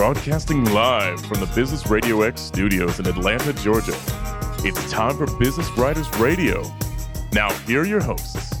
broadcasting live from the Business Radio X studios in Atlanta, Georgia. It's time for Business Writers Radio. Now, here are your hosts.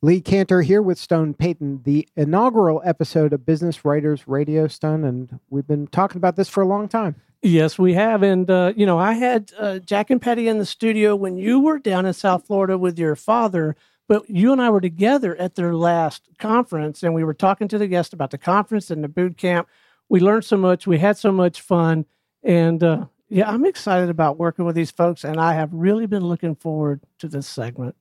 Lee Kantor here with Stone Payton, the inaugural episode of Business Writers Radio, Stone, and we've been talking about this for a long time. Yes, we have. And, uh, you know, I had uh, Jack and Patti in the studio when you were down in South Florida with your father, but you and I were together at their last conference, and we were talking to the guests about the conference and the boot camp. We learned so much, we had so much fun. And, uh, yeah, I'm excited about working with these folks, and I have really been looking forward to this segment.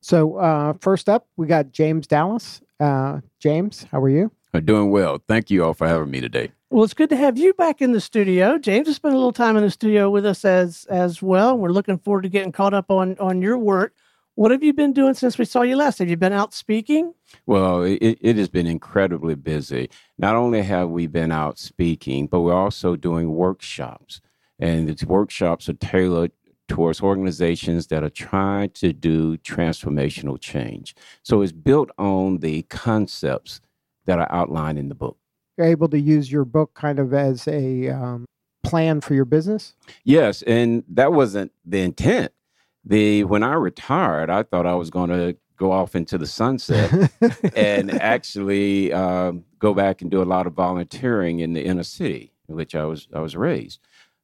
So, uh, first up, we got James Dallas. Uh, James, how are you? I'm doing well. Thank you all for having me today. Well, it's good to have you back in the studio. James has spent a little time in the studio with us as as well. We're looking forward to getting caught up on on your work. What have you been doing since we saw you last? Have you been out speaking? Well, it, it has been incredibly busy. Not only have we been out speaking, but we're also doing workshops. And these workshops are tailored towards organizations that are trying to do transformational change. So it's built on the concepts that are outlined in the book. You're able to use your book kind of as a um, plan for your business? Yes, and that wasn't the intent. The when I retired, I thought I was going to go off into the sunset and actually um, go back and do a lot of volunteering in the inner city, in which I was I was raised.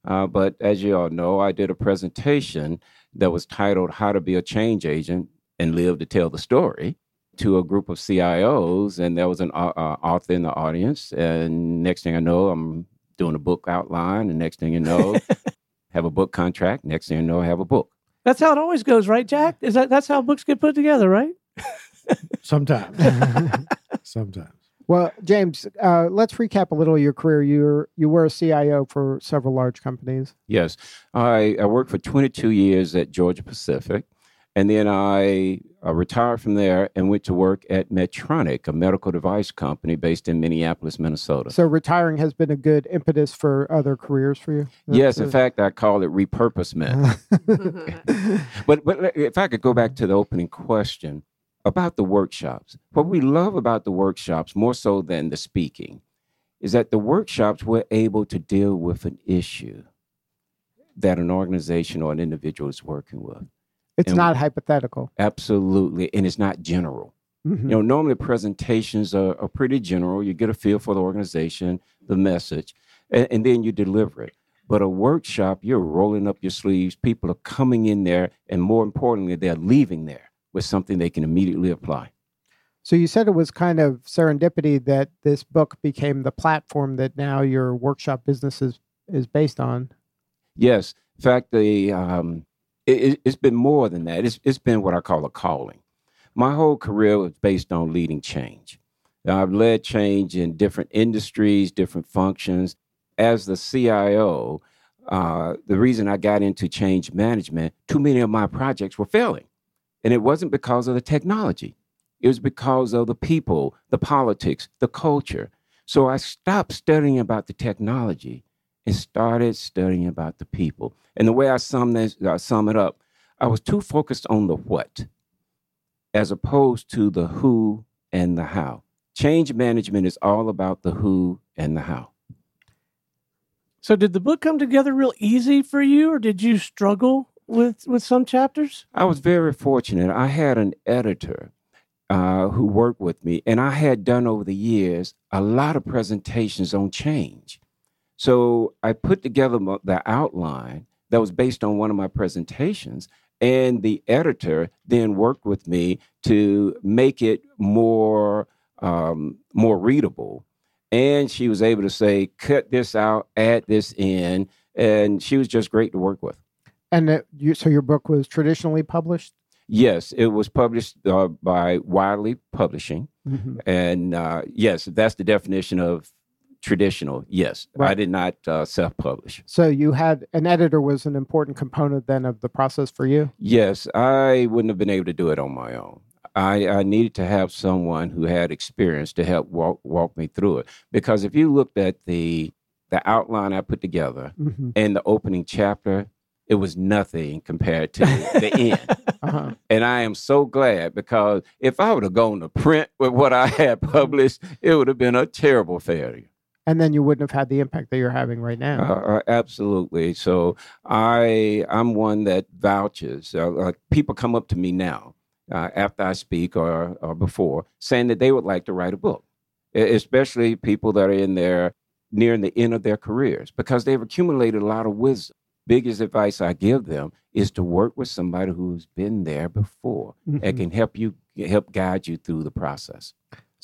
Uh, but as you all know, I did a presentation that was titled "How to Be a Change Agent and Live to Tell the Story." to a group of CIOs, and there was an uh, uh, author in the audience. And next thing I know, I'm doing a book outline, and next thing you know, have a book contract. Next thing you know, I have a book. That's how it always goes, right, Jack? Is that that's how books get put together, right? Sometimes. Sometimes. Well, James, uh, let's recap a little of your career. You were you were a CIO for several large companies. Yes, I, I worked for 22 years at Georgia Pacific, and then I uh, retired from there and went to work at Medtronic, a medical device company based in Minneapolis, Minnesota. So retiring has been a good impetus for other careers for you. yes, in fact, I call it repurposement. but but if I could go back to the opening question about the workshops, what we love about the workshops more so than the speaking is that the workshops we're able to deal with an issue that an organization or an individual is working with. It's And- not hypothetical. Absolutely. And it's not general. Mhm. You know, normally presentations are, are pretty general. You get a feel for the organization, the message, and, and then you deliver it. But a workshop, you're rolling up your sleeves. People are coming in there, and more importantly, they're leaving there with something they can immediately apply. So you said it was kind of serendipity that this book became the platform that now your workshop business is, is based on. Yes, in fact, the um, it, it's been more than that. It's it's been what I call a calling. My whole career was based on leading change. I've led change in different industries, different functions. As the CIO, uh, the reason I got into change management, too many of my projects were failing, and it wasn't because of the technology. It was because of the people, the politics, the culture. So I stopped studying about the technology and started studying about the people. And the way I sum this, I sum it up, I was too focused on the what, as opposed to the who and the how. Change management is all about the who and the how. So, did the book come together real easy for you, or did you struggle with with some chapters? I was very fortunate. I had an editor uh, who worked with me, and I had done over the years a lot of presentations on change. So I put together the outline that was based on one of my presentations, and the editor then worked with me to make it more um, more readable. And she was able to say, "Cut this out, add this in," and she was just great to work with. And you, so your book was traditionally published? Yes, it was published uh, by Wiley Publishing, Mhm. and uh, yes, that's the definition of traditional. Yes, I did not uh, self-publish. So you had an editor was an important component then of the process for you? Yes, I wouldn't have been able to do it on my own. I, I needed to have someone who had experience to help walk walk me through it. Because if you looked at the the outline I put together Mhm. and the opening chapter, it was nothing compared to the end. Uh-huh. And I am so glad because if I would have gone to print with what I had published, it would have been a terrible failure. And then you wouldn't have had the impact that you're having right now. Uh, uh, absolutely. So I I'm one that vouches. Uh, like people come up to me now uh, after I speak or or before saying that they would like to write a book, especially people that are in their nearing the end of their careers because they've accumulated a lot of wisdom. Biggest advice I give them is to work with somebody who's been there before and Mhm. can help you help guide you through the process.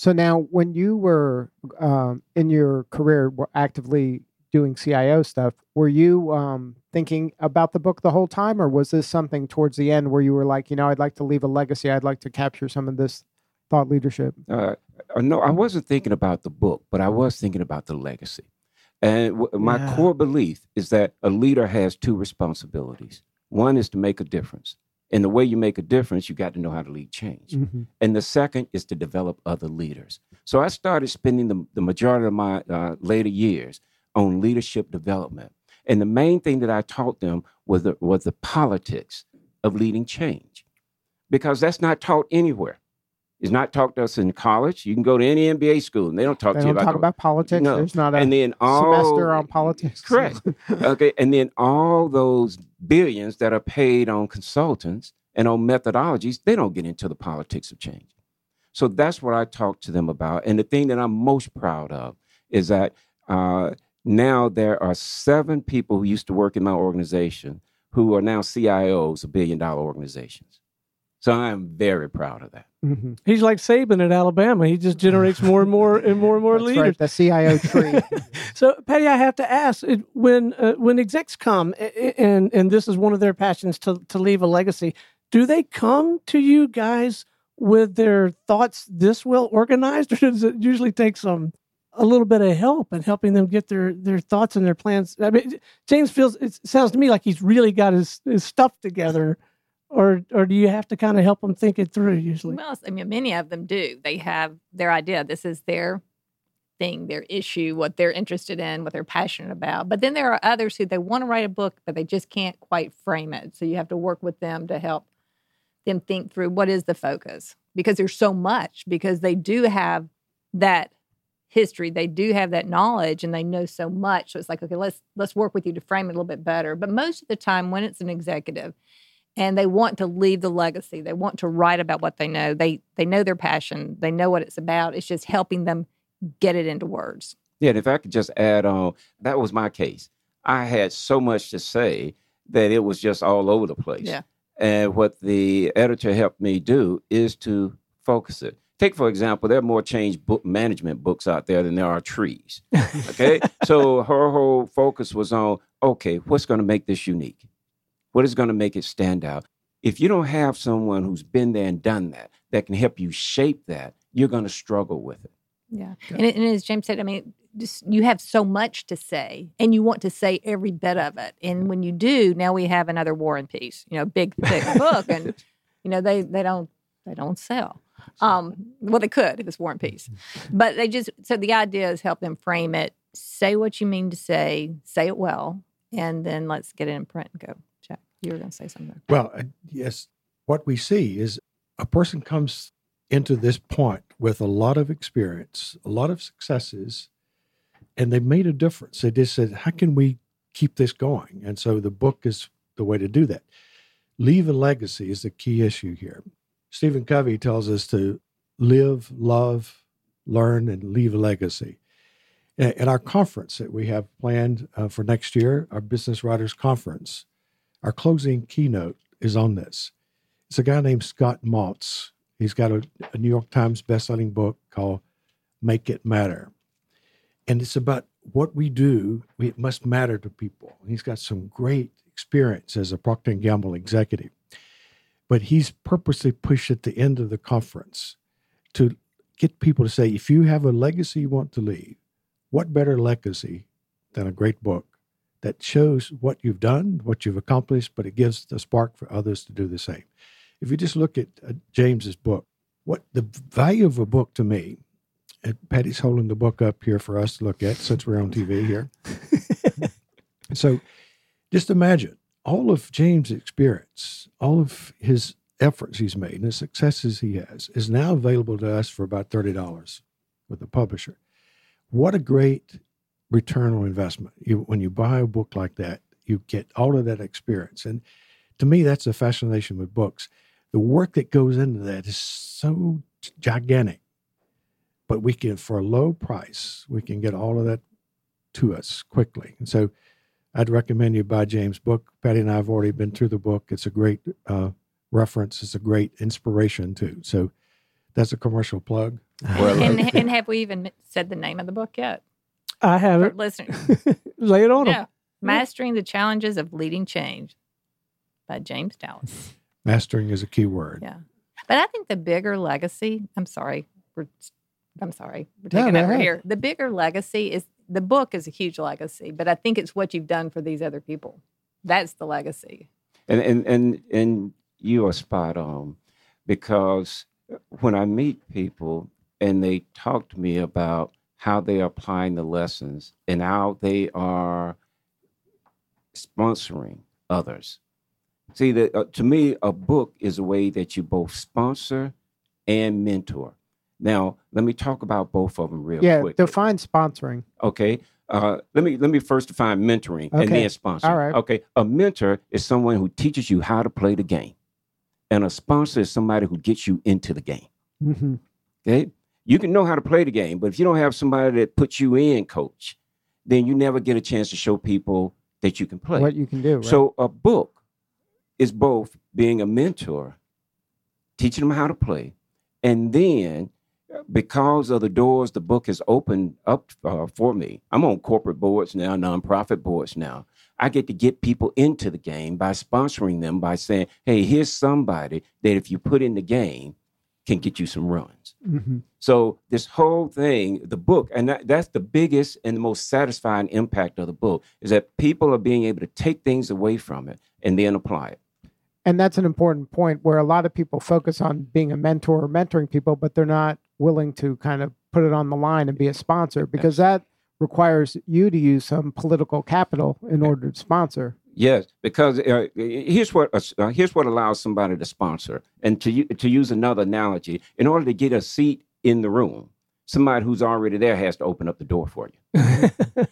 So now, when you were um, in your career, were actively doing CIO stuff, were you um, thinking about the book the whole time, or was this something towards the end where you were like, you know, I'd like to leave a legacy, I'd like to capture some of this thought leadership? Uh, uh, no, I wasn't thinking about the book, but I was thinking about the legacy. And w- my Yeah. core belief is that a leader has two responsibilities. One is to make a difference. And the way you make a difference, you got to know how to lead change. Mm-hmm. And the second is to develop other leaders. So I started spending the, the majority of my uh, later years on leadership development. And the main thing that I taught them was the, was the politics of leading change, because that's not taught anywhere. It's not taught to us in college. You can go to any MBA school and they don't talk They to you don't about talk about politics. No. There's not a and then all semester on politics. Correct. okay, and then all those billions that are paid on consultants and on methodologies, they don't get into the politics of change. So that's what I talk to them about. And the thing that I'm most proud of is that uh, now there are seven people who used to work in my organization who are now CIOs of billion dollar organizations. So I am very proud of that. Mhm. He's like Saban at Alabama. He just generates more and more and more and more That's leaders. right, the CIO tree. so, Patti, I have to ask when uh, when execs come a- a- and and this is one of their passions to to leave a legacy, do they come to you guys with their thoughts this well organized, or does it usually take some a little bit of help in helping them get their their thoughts and their plans? I mean, James feels it sounds to me like he's really got his his stuff together. Or, or do you have to kind of help them think it through usually? Well, I mean, many of them do. They have their idea. This is their thing, their issue, what they're interested in, what they're passionate about. But then there are others who they want to write a book, but they just can't quite frame it. So you have to work with them to help them think through what is the focus because there's so much because they do have that history they do have that knowledge and they know so much so it's like okay let's let's work with you to frame it a little bit better but most of the time when it's an executive and they want to leave the legacy they want to write about what they know they they know their passion they know what it's about it's just helping them get it into words Yeah, and if I could just add on, that was my case. I had so much to say that it was just all over the place. Yeah. And what the editor helped me do is to focus it. Take, for example, there are more change book management books out there than there are trees. Okay. so her whole focus was on okay, what's going to make this unique? What is going to make it stand out? If you don't have someone who's been there and done that, that can help you shape that, you're going to struggle with it. Yeah. And, and as James said, I mean, just you have so much to say and you want to say every bit of it. And when you do, now we have another War and Peace, you know, big thick book. And, you know, they they don't they don't sell. Um, well they could if it's War and Peace. But they just so the idea is help them frame it, say what you mean to say, say it well, and then let's get it in print and go. You were gonna say something. Well, uh, yes, what we see is a person comes into this point with a lot of experience, a lot of successes, and they've made a difference. They just said, How can we keep this going? And so the book is the way to do that. Leave a legacy is the key issue here. Stephen Covey tells us to live, love, learn, and leave a legacy. At our conference that we have planned uh, for next year, our Business Writers Conference, our closing keynote is on this. It's a guy named Scott Mautz. He's got a, a New York Times bestselling book called Make It Matter. And it's about what we do, it must matter to people. He's got some great experience as a Procter & Gamble executive. But he's purposely pushed at the end of the conference to get people to say, if you have a legacy you want to leave, what better legacy than a great book that shows what you've done, what you've accomplished, but it gives the spark for others to do the same. If you just look at uh, James's book, what the value of a book to me, and Patti's holding the book up here for us to look at since we're on TV here. so just imagine all of James' experience, all of his efforts he's made and the successes he has is now available to us for about $30 with the publisher. What a great return on investment. You, when you buy a book like that, you get all of that experience. And to me, that's the fascination with books. The work that goes into that is so gigantic, but we can, for a low price, we can get all of that to us quickly. And so I'd recommend you buy James' book. Patti and I have already been through the book. It's a great uh, reference, it's a great inspiration, too. So that's a commercial plug. Well, and, and have we even said the name of the book yet? I haven't. listeners. Lay it on 'em. Yeah. Mastering the Challenges of Leading Change by James Dallas. Mastering is a key word. Yeah. But I think the bigger legacy, I'm sorry, we're, I'm sorry, we're No, taking go over ahead. here. The bigger legacy is the book is a huge legacy, but I think it's what you've done for these other people. That's the legacy. and and and and you are spot on because when I meet people and they talk to me about how they are applying the lessons and how they are sponsoring others. See that uh, to me, a book is a way that you both sponsor and mentor. Now, let me talk about both of them real yeah, quick. define sponsoring. Okay. Uh, let me let me first define mentoring and then sponsor. All right. Okay. A mentor is someone who teaches you how to play the game, and a sponsor is somebody who gets you into the game. hmm Okay. You can know how to play the game, but if you don't have somebody that puts you in, coach, then you never get a chance to show people that you can play. What you can do. Right? So a book is both being a mentor, teaching them how to play, and then because of the doors the book has opened up uh, for me, I'm on corporate boards now, nonprofit boards now. I get to get people into the game by sponsoring them by saying, "Hey, here's somebody that if you put in the game, can get you some runs." Mhm. So this whole thing, the book, and that, that's the biggest and the most satisfying impact of the book is that people are being able to take things away from it and then apply it. and that's an important point where a lot of people focus on being a mentor or mentoring people, but they're not willing to kind of put it on the line and be a sponsor because that requires you to use some political capital in order to sponsor. Yes, because uh, here's what uh, here's what allows somebody to sponsor, and to to use another analogy, in order to get a seat in the room, somebody who's already there has to open up the door for you.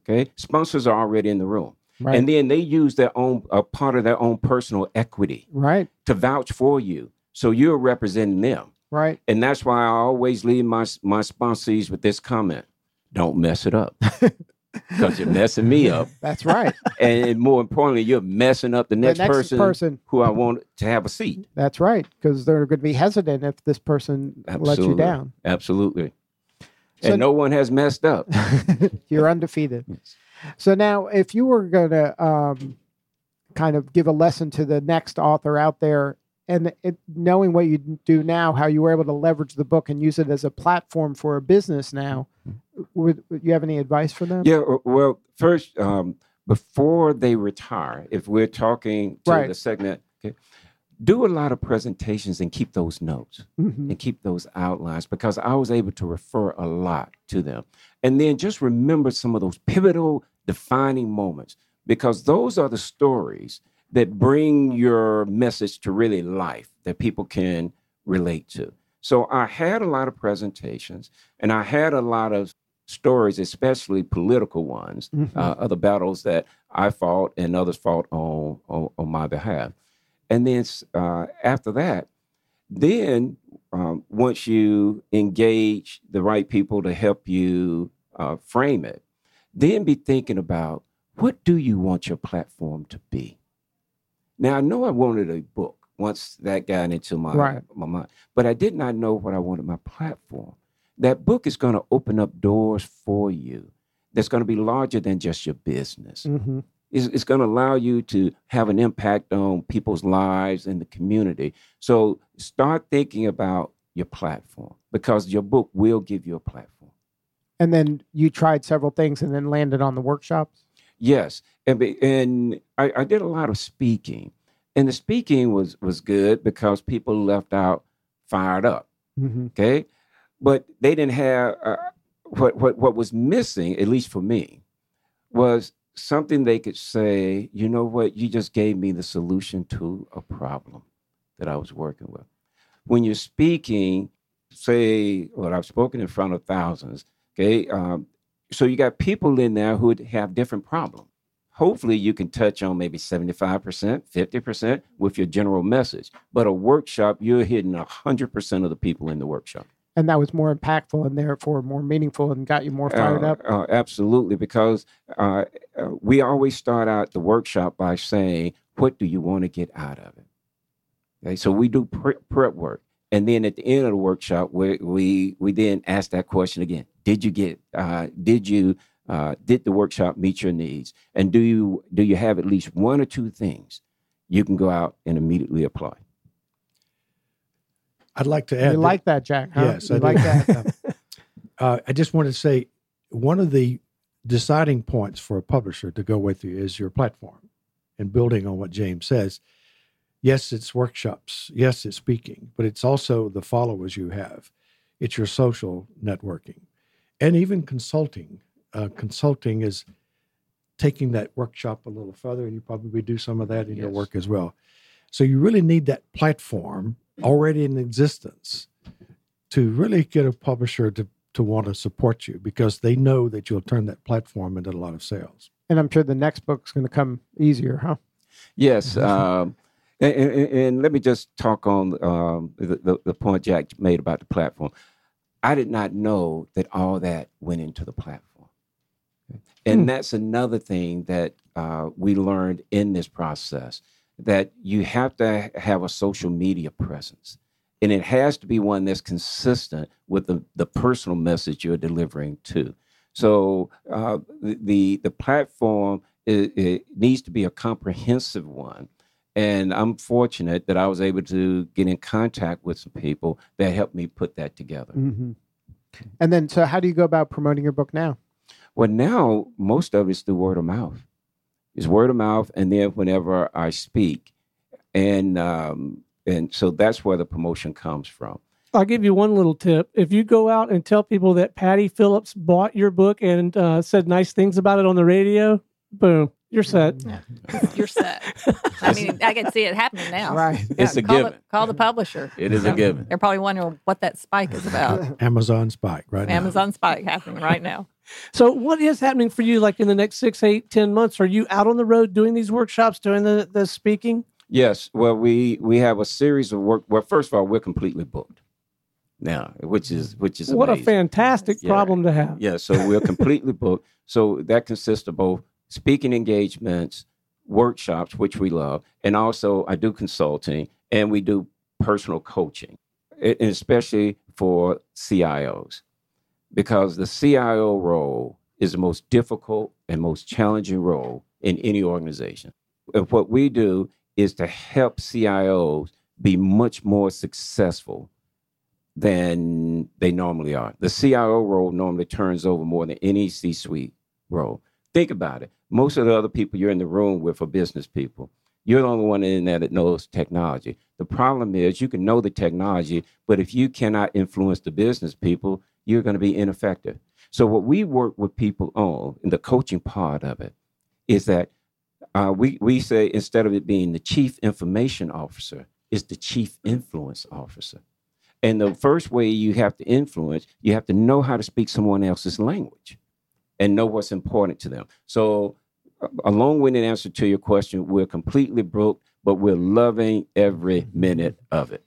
okay, sponsors are already in the room, Right. and then they use their own a part of their own personal equity right. to vouch for you, so you're representing them. Right. And that's why I always leave my my sponsees with this comment: Don't mess it up, because you're messing me up, That's right. and more importantly, you're messing up the next, the next person, person. who I want to have a seat. That's right. Because they're going to be hesitant if this person lets you down. Absolutely. So- and no one has messed up. You're undefeated. So now, if you were going to um, kind of give a lesson to the next author out there, and it, knowing what you do now, how you were able to leverage the book and use it as a platform for a business now, would, would you have any advice for them? Yeah. Well, first, um, before they retire, if we're talking to Right. the segment, okay, do a lot of presentations and keep those notes. Mhm. and keep those outlines because I was able to refer a lot to them. And then just remember some of those pivotal defining moments because those are the stories that bring your message to really life that people can relate to. So I had a lot of presentations and I had a lot of stories, especially political ones, Mhm. uh, other battles that I fought and others fought on, on, on my behalf. And then uh, after that, then um, once you engage the right people to help you uh, frame it, then be thinking about what do you want your platform to be. Now I know I wanted a book once that got into my Right. my mind, but I did not know what I wanted my platform. That book is going to open up doors for you. That's going to be larger than just your business Mhm. it's, it's going to allow you to have an impact on people's lives and the community. So start thinking about your platform because your book will give you a platform. And then you tried several things and then landed on the workshops. Yes, and and I, I did a lot of speaking, and the speaking was was good because people left out fired up. Mhm. Okay, but they didn't have uh, what what what was missing, at least for me, was something they could say, you know what, you just gave me the solution to a problem that I was working with. When you're speaking, say, well, I've spoken in front of thousands, okay? Um, so you got people in there who have different problems. Hopefully, you can touch on maybe 75%, 50% with your general message. But a workshop, you're hitting 100% of the people in the workshop and that was more impactful and therefore more meaningful and got you more fired uh, up? Uh, absolutely, because uh, uh, we always start out the workshop by saying, "What do you want to get out of it?" Okay, so we do pre- prep work, and then at the end of the workshop, we we we then ask that question again: Did you get? Uh, did you? Uh, did the workshop meet your needs? And do you do you have at least one or two things you can go out and immediately apply? I'd like to add. You like that, Jack? Huh? Yes, you I like do. that. uh, I just wanted to say one of the deciding points for a publisher to go with you is your platform. And building on what James says, yes, it's workshops, yes, it's speaking, but it's also the followers you have. It's your social networking, and even consulting. Uh, consulting is taking that workshop a little further, and you probably do some of that in your work as well. So you really need that platform already in existence to really get a publisher to to want to support you because they know that you'll turn that platform into a lot of sales. and I'm sure the next book's going to come easier, huh? Yes. Um, and, and, and let me just talk on um, the, the, the point Jack made about the platform. I did not know that all that went into the platform. And Hmm. that's another thing that uh, we learned in this process that you have to have a social media presence. And it has to be one that's consistent with the, the personal message you're delivering to. So uh, the, the the platform it, it needs to be a comprehensive one, and I'm fortunate that I was able to get in contact with some people that helped me put that together. Mm-hmm. And then, so how do you go about promoting your book now? Well, now most of it's through word of mouth. It's word of mouth, and then whenever I speak, and um, and so that's where the promotion comes from. I'll give you one little tip. If you go out and tell people that Patti Phillips bought your book and uh, said nice things about it on the radio, boom, you're um, set. You're set. I mean, I can see it happening now. Right. It's a call given. The, call the publisher. It is a given. They're probably wondering what that spike is about. Amazon Spike, right? now. Amazon spike happening right now. So, what is happening for you? Like in the next six, eight, ten months, are you out on the road doing these workshops, doing the the speaking? Yes. Well, we we have a series of work. Well, first of all, we're completely booked now, which is which is What a fantastic Yeah. problem to have. Yeah, so we're completely booked. So that consists of both speaking engagements, workshops, which we love, and also I do consulting and we do personal coaching, especially for CIOs, because the CIO role is the most difficult and most challenging role in any organization. And what we do is to help CIOs be much more successful than they normally are. The CIO role normally turns over more than any C suite role. Think about it. Most of the other people you're in the room with are business people. You're the only one in there that knows technology. The problem is you can know the technology, but if you cannot influence the business people, you're going to be ineffective. So, what we work with people on in the coaching part of it is that uh, we, we say instead of it being the chief information officer, it's the chief influence officer. And the first way you have to influence, you have to know how to speak someone else's language and know what's important to them. So, a- a long-winded answer to your question, we're completely broke, but we're loving every minute of it.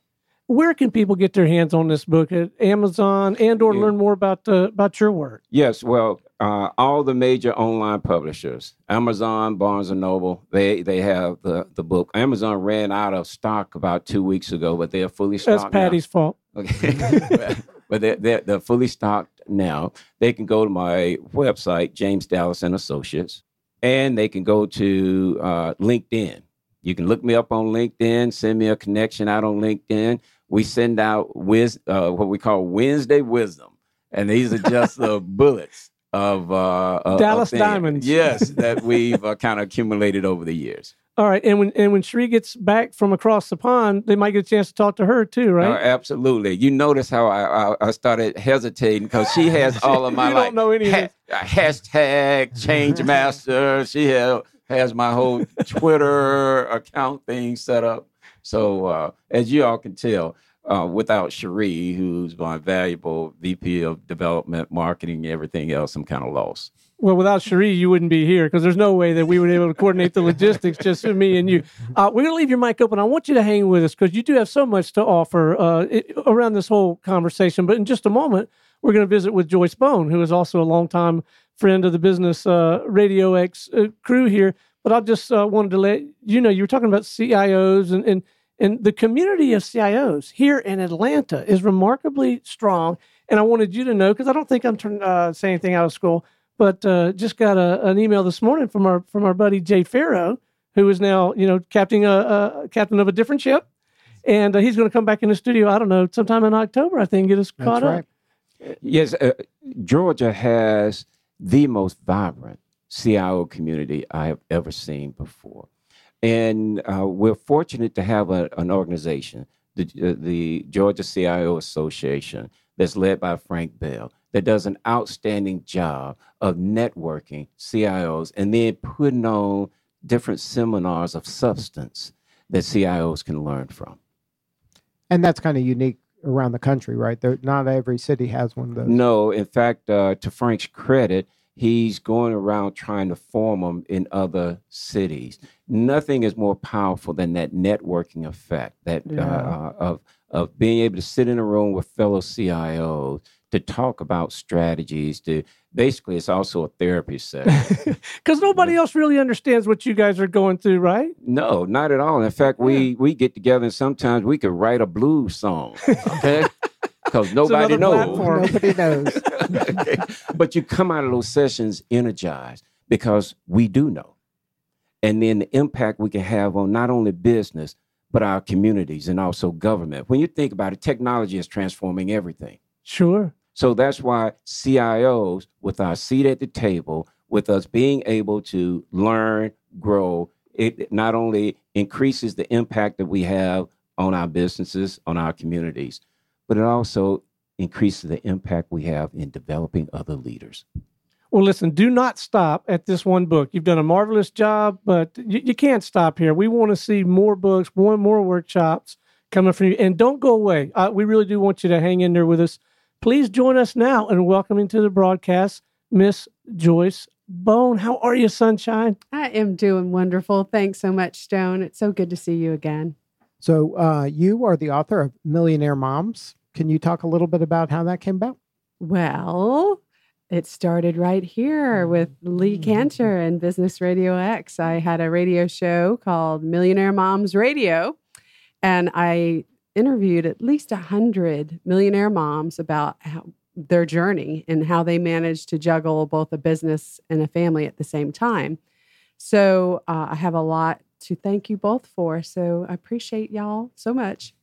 Where can people get their hands on this book at Amazon and or Yeah. learn more about uh, about your work? Yes, well, uh, all the major online publishers, Amazon, Barnes and Noble, they they have the the book. Amazon ran out of stock about two weeks ago, but they are fully stocked. That's now. Patti's fault. Okay. but they're, they're, they're fully stocked now. They can go to my website, James Dallas and Associates, and they can go to uh, LinkedIn. You can look me up on LinkedIn, send me a connection out on LinkedIn. We send out wis- uh, what we call Wednesday Wisdom, and these are just the bullets of uh, Dallas things. Diamonds. Yes, that we've uh, kind of accumulated over the years. All right, and when and when Sheree gets back from across the pond, they might get a chance to talk to her too, right? absolutely. You notice how I, I, I started hesitating because she has all of my You don't know any of ha- uh, hashtag change master. She ha- has my whole Twitter account thing set up. So uh, as you all can tell, uh, without Cherie, who's my valuable VP of development, marketing, everything else, I'm kind of lost. Well, without Cherie, you wouldn't be here because there's no way that we would be able to coordinate the logistics just for me and you. Uh, we're going to leave your mic open. I want you to hang with us because you do have so much to offer uh, it, around this whole conversation. But in just a moment, we're going to visit with Joyce Bone, who is also a longtime friend of the business uh, Radio X uh, crew here. But I just uh, wanted to let you know you were talking about CIOs and, and and the community of CIOs here in Atlanta is remarkably strong. And I wanted you to know because I don't think I'm turn, uh, saying anything out of school but uh, just got a, an email this morning from our from our buddy Jay Ferro, who is now you know captain a, a captain of a different ship, and uh, he's going to come back in the studio. I don't know, sometime in October, I think, get us That's caught right. up. Yes, uh, Georgia has the most vibrant CIO community I have ever seen before. And uh, we're fortunate to have a, an organization, the, uh, the Georgia CIO Association, that's led by Frank Bell, that does an outstanding job of networking CIOs and then putting on different seminars of substance that CIOs can learn from. And that's kind of unique around the country, right? There, not every city has one of those. No, in fact, uh, to Frank's credit, he's going around trying to form them in other cities. Nothing is more powerful than that networking effect that Yeah. uh, of of being able to sit in a room with fellow CIOs to talk about strategies. To basically, it's also a therapy session. Because nobody else really understands what you guys are going through, right? no, not at all. In fact, we we get together and sometimes we could write a blues song. Okay. Because nobody knows. platform. Nobody knows. but you come out of those sessions energized because we do know. And then the impact we can have on not only business, but our communities and also government. When you think about it, technology is transforming everything. Sure. So that's why CIOs, with our seat at the table, with us being able to learn, grow, it not only increases the impact that we have on our businesses, on our communities, but it also increases the impact we have in developing other leaders. Well, listen, do not stop at this one book. You've done a marvelous job, but you, you can't stop here. We want to see more books, more more workshops coming from you. And don't go away. Uh, we really do want you to hang in there with us. Please join us now and welcoming to the broadcast, Miss Joyce Bone. How are you, Sunshine? I am doing wonderful. Thanks so much, Stone. It's so good to see you again. So, uh, you are the author of Millionaire Moms. Can you talk a little bit about how that came about? Well, it started right here with Lee Kantor and Business Radio X. I had a radio show called Millionaire Moms Radio, and I interviewed at least a hundred millionaire moms about how, their journey and how they managed to juggle both a business and a family at the same time. So uh, I have a lot to thank you both for. So I appreciate y'all so much.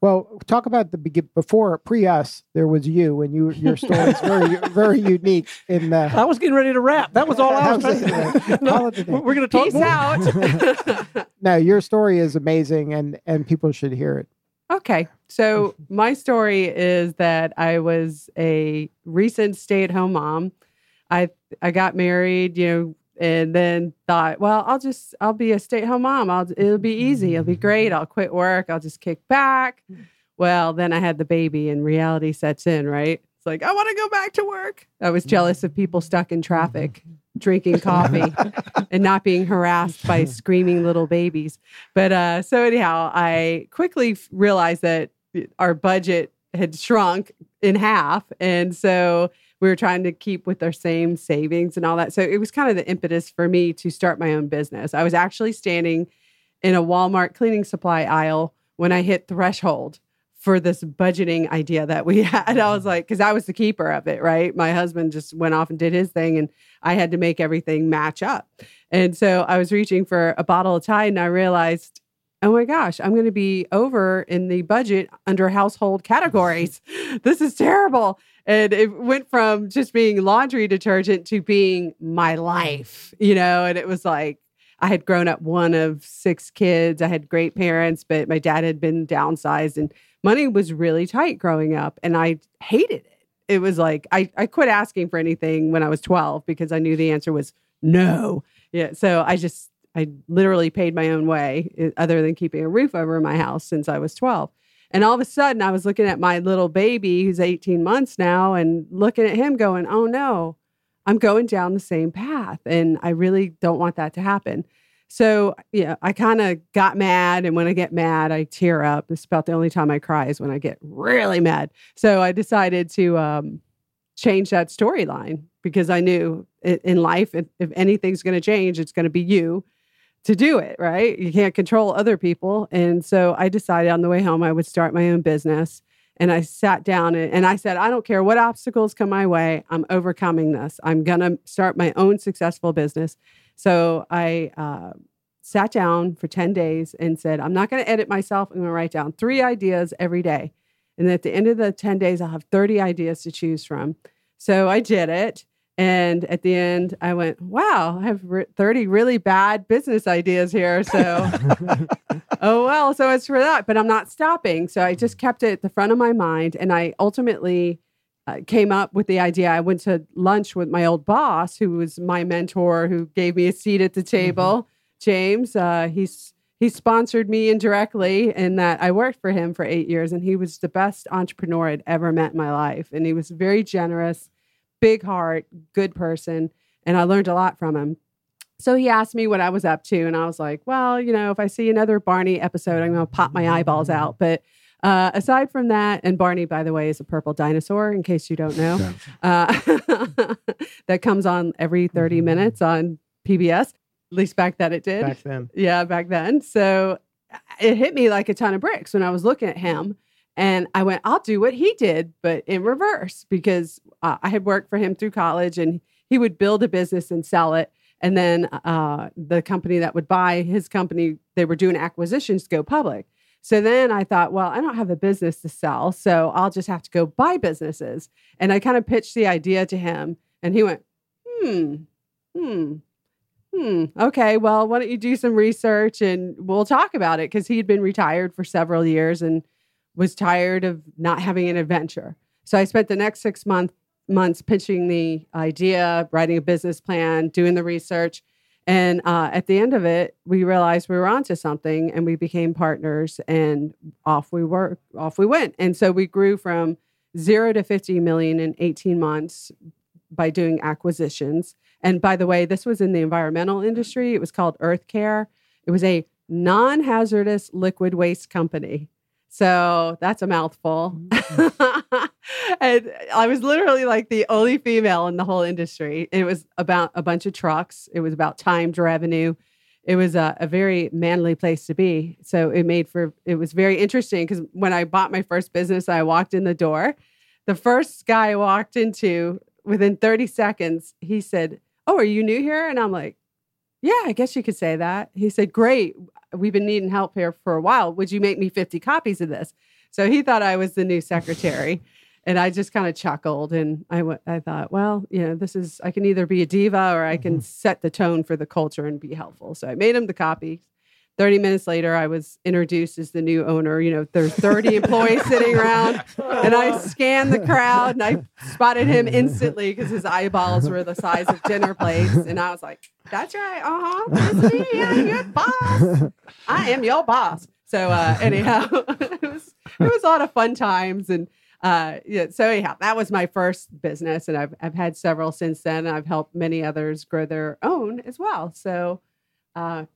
Well, talk about the begin before pre us. There was you, and you your story is very very unique. In the I was getting ready to wrap. That was all I was trying to do. No, it a day. we're going to talk Peace more. out. no, your story is amazing, and and people should hear it. Okay. So my story is that I was a recent stay-at-home mom. I I got married, you know, and then thought, well, I'll just I'll be a stay-at-home mom. I'll it'll be easy. It'll be great. I'll quit work. I'll just kick back. Well, then I had the baby and reality sets in, right? It's like, I want to go back to work. I was jealous of people stuck in traffic, drinking coffee and not being harassed by screaming little babies. But uh, so anyhow, I quickly realized that our budget had shrunk in half, and so we were trying to keep with our same savings and all that. So it was kind of the impetus for me to start my own business. I was actually standing in a Walmart cleaning supply aisle when I hit threshold for this budgeting idea that we had. I was mm. like, because I was the keeper of it, right? My husband just went off and did his thing, and I had to make everything match up. And so I was reaching for a bottle of Tide, and I realized oh my gosh, I'm going to be over in the budget under household categories. this is terrible. And it went from just being laundry detergent to being my life, you know, and it was like, I had grown up one of six kids. I had great parents, but my dad had been downsized and money was really tight growing up. And I hated it. It was like, I, I quit asking for anything when I was 12 because I knew the answer was no. Yeah. So I just, I literally paid my own way, eh, other than keeping a roof over my house since I was 12. And all of a sudden, I was looking at my little baby who's 18 months now and looking at him going, oh no, I'm going down the same path. And I really don't want that to happen. So, yeah, I kind of got mad. And when I get mad, I tear up. It's about the only time I cry is when I get really mad. So I decided to um, change that storyline because I knew in life, if, if anything's going to change, it's going to be you to do it, right? You can't control other people. And so I decided on the way home I would start my own business. And I sat down and, I said, I don't care what obstacles come my way, I'm overcoming this. I'm going to start my own successful business. So I uh, sat down for 10 days and said, I'm not going to edit myself. I'm going to write down three ideas every day. And at the end of the 10 days, I'll have 30 ideas to choose from. So I did it. And at the end, I went, wow, I have 30 really bad business ideas here. So, oh, well, so it's for that. But I'm not stopping. So I just kept it at the front of my mind. And I ultimately uh, came up with the idea. I went to lunch with my old boss, who was my mentor, who gave me a seat at the mm-hmm. table, mm-hmm. James. Uh, he's he sponsored me indirectly in that I worked for him for eight years, and he was the best entrepreneur I'd ever met in my life. And he was very generous big heart, good person. And I learned a lot from him. So he asked me what I was up to. And I was like, well, you know, if I see another Barney episode, I'm going to pop my eyeballs out. But uh, aside from that, and Barney, by the way, is a purple dinosaur, in case you don't know, uh, that comes on every 30 mm-hmm. minutes on PBS, at least back then it did. Back then. Yeah, back then. So it hit me like a ton of bricks when I was looking at him. And I went, I'll do what he did, but in reverse, because uh, I had worked for him through college and he would build a business and sell it. And then uh, the company that would buy his company, they were doing acquisitions to go public. So then I thought, well, I don't have a business to sell, so I'll just have to go buy businesses. And I kind of pitched the idea to him, and he went, hmm, hmm, hmm, okay, well, why don't you do some research and we'll talk about it? Because he'd been retired for several years and was tired of not having an adventure. So I spent the next six month, months pitching the idea, writing a business plan, doing the research. And uh, at the end of it, we realized we were onto something and we became partners and off we were, off we went. And so we grew from zero to 50 million in 18 months by doing acquisitions. And by the way, this was in the environmental industry. It was called Earth Care. It was a non hazardous liquid waste company. So that's a mouthful. Mm-hmm. and I was literally like the only female in the whole industry. It was about a bunch of trucks, it was about timed revenue. It was a, a very manly place to be. So it made for, it was very interesting because when I bought my first business, I walked in the door. The first guy I walked into within 30 seconds, he said, Oh, are you new here? And I'm like, yeah, I guess you could say that. He said, Great we've been needing help here for a while. Would you make me 50 copies of this? So he thought I was the new secretary. and I just kind of chuckled and I, w- I thought, well, you know, this is, I can either be a diva or I can mm-hmm. set the tone for the culture and be helpful. So I made him the copy. 30 minutes later, I was introduced as the new owner. You know, there's 30 employees sitting around, and I scanned the crowd and I spotted him instantly because his eyeballs were the size of dinner plates. And I was like, that's right. Uh huh. Me. I'm your boss. I am your boss. So, uh, anyhow, it was, it was a lot of fun times. And, uh, yeah, so anyhow, that was my first business, and I've I've had several since then. I've helped many others grow their own as well. So, uh,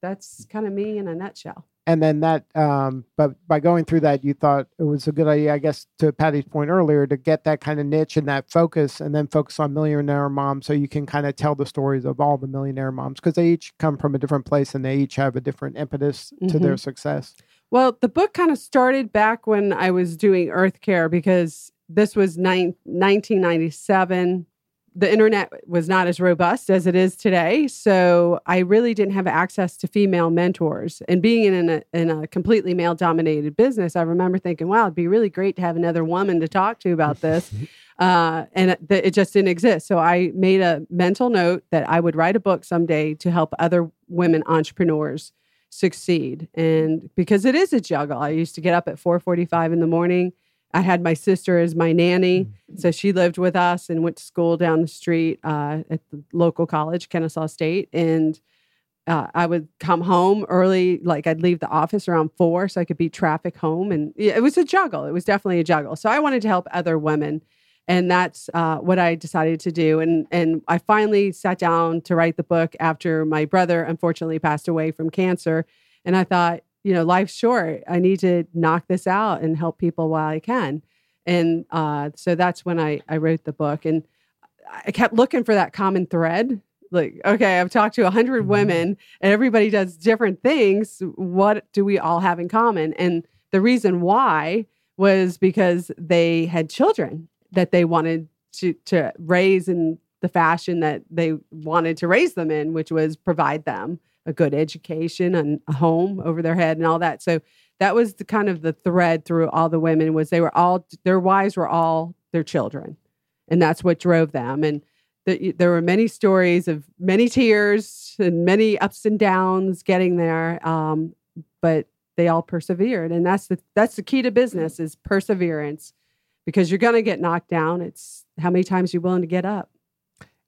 that's kind of me in a nutshell. And then that, um, but by going through that, you thought it was a good idea, I guess, to Patti's point earlier, to get that kind of niche and that focus, and then focus on millionaire moms, so you can kind of tell the stories of all the millionaire moms because they each come from a different place and they each have a different impetus mm-hmm. to their mm-hmm. success. Well, the book kind of started back when I was doing Earth Care because this was ni- 1997 the internet was not as robust as it is today. So I really didn't have access to female mentors. And being in a, in a completely male dominated business, I remember thinking, wow, it'd be really great to have another woman to talk to about this. Uh, and it, it just didn't exist. So I made a mental note that I would write a book someday to help other women entrepreneurs succeed. And because it is a juggle, I used to get up at 4:45 in the morning. I had my sister as my nanny, so she lived with us and went to school down the street uh, at the local college, Kennesaw State, and. Uh, I would come home early, like I'd leave the office around four so I could beat traffic home. And it was a juggle. It was definitely a juggle. So I wanted to help other women and that's uh, what I decided to do. And and I finally sat down to write the book after my brother unfortunately passed away from cancer, and I thought, you know, life's short. I need to knock this out and help people while I can. And uh, so that's when I I wrote the book, and I kept looking for that common thread. Like, okay, I've talked to a 100 Mm-hmm. women, and everybody does different things. What do we all have in common? And the reason why was because they had children that they wanted to to raise in the fashion that they wanted to raise them in, which was provide them a good education and a home over their head and all that. So that was the kind of the thread through all the women was they were all their wives were all their children, and that's what drove them. And the, there were many stories of many tears and many ups and downs getting there, um, but they all persevered, and that's the that's the key to business is perseverance because you're going to get knocked down. It's how many times you're willing to get up.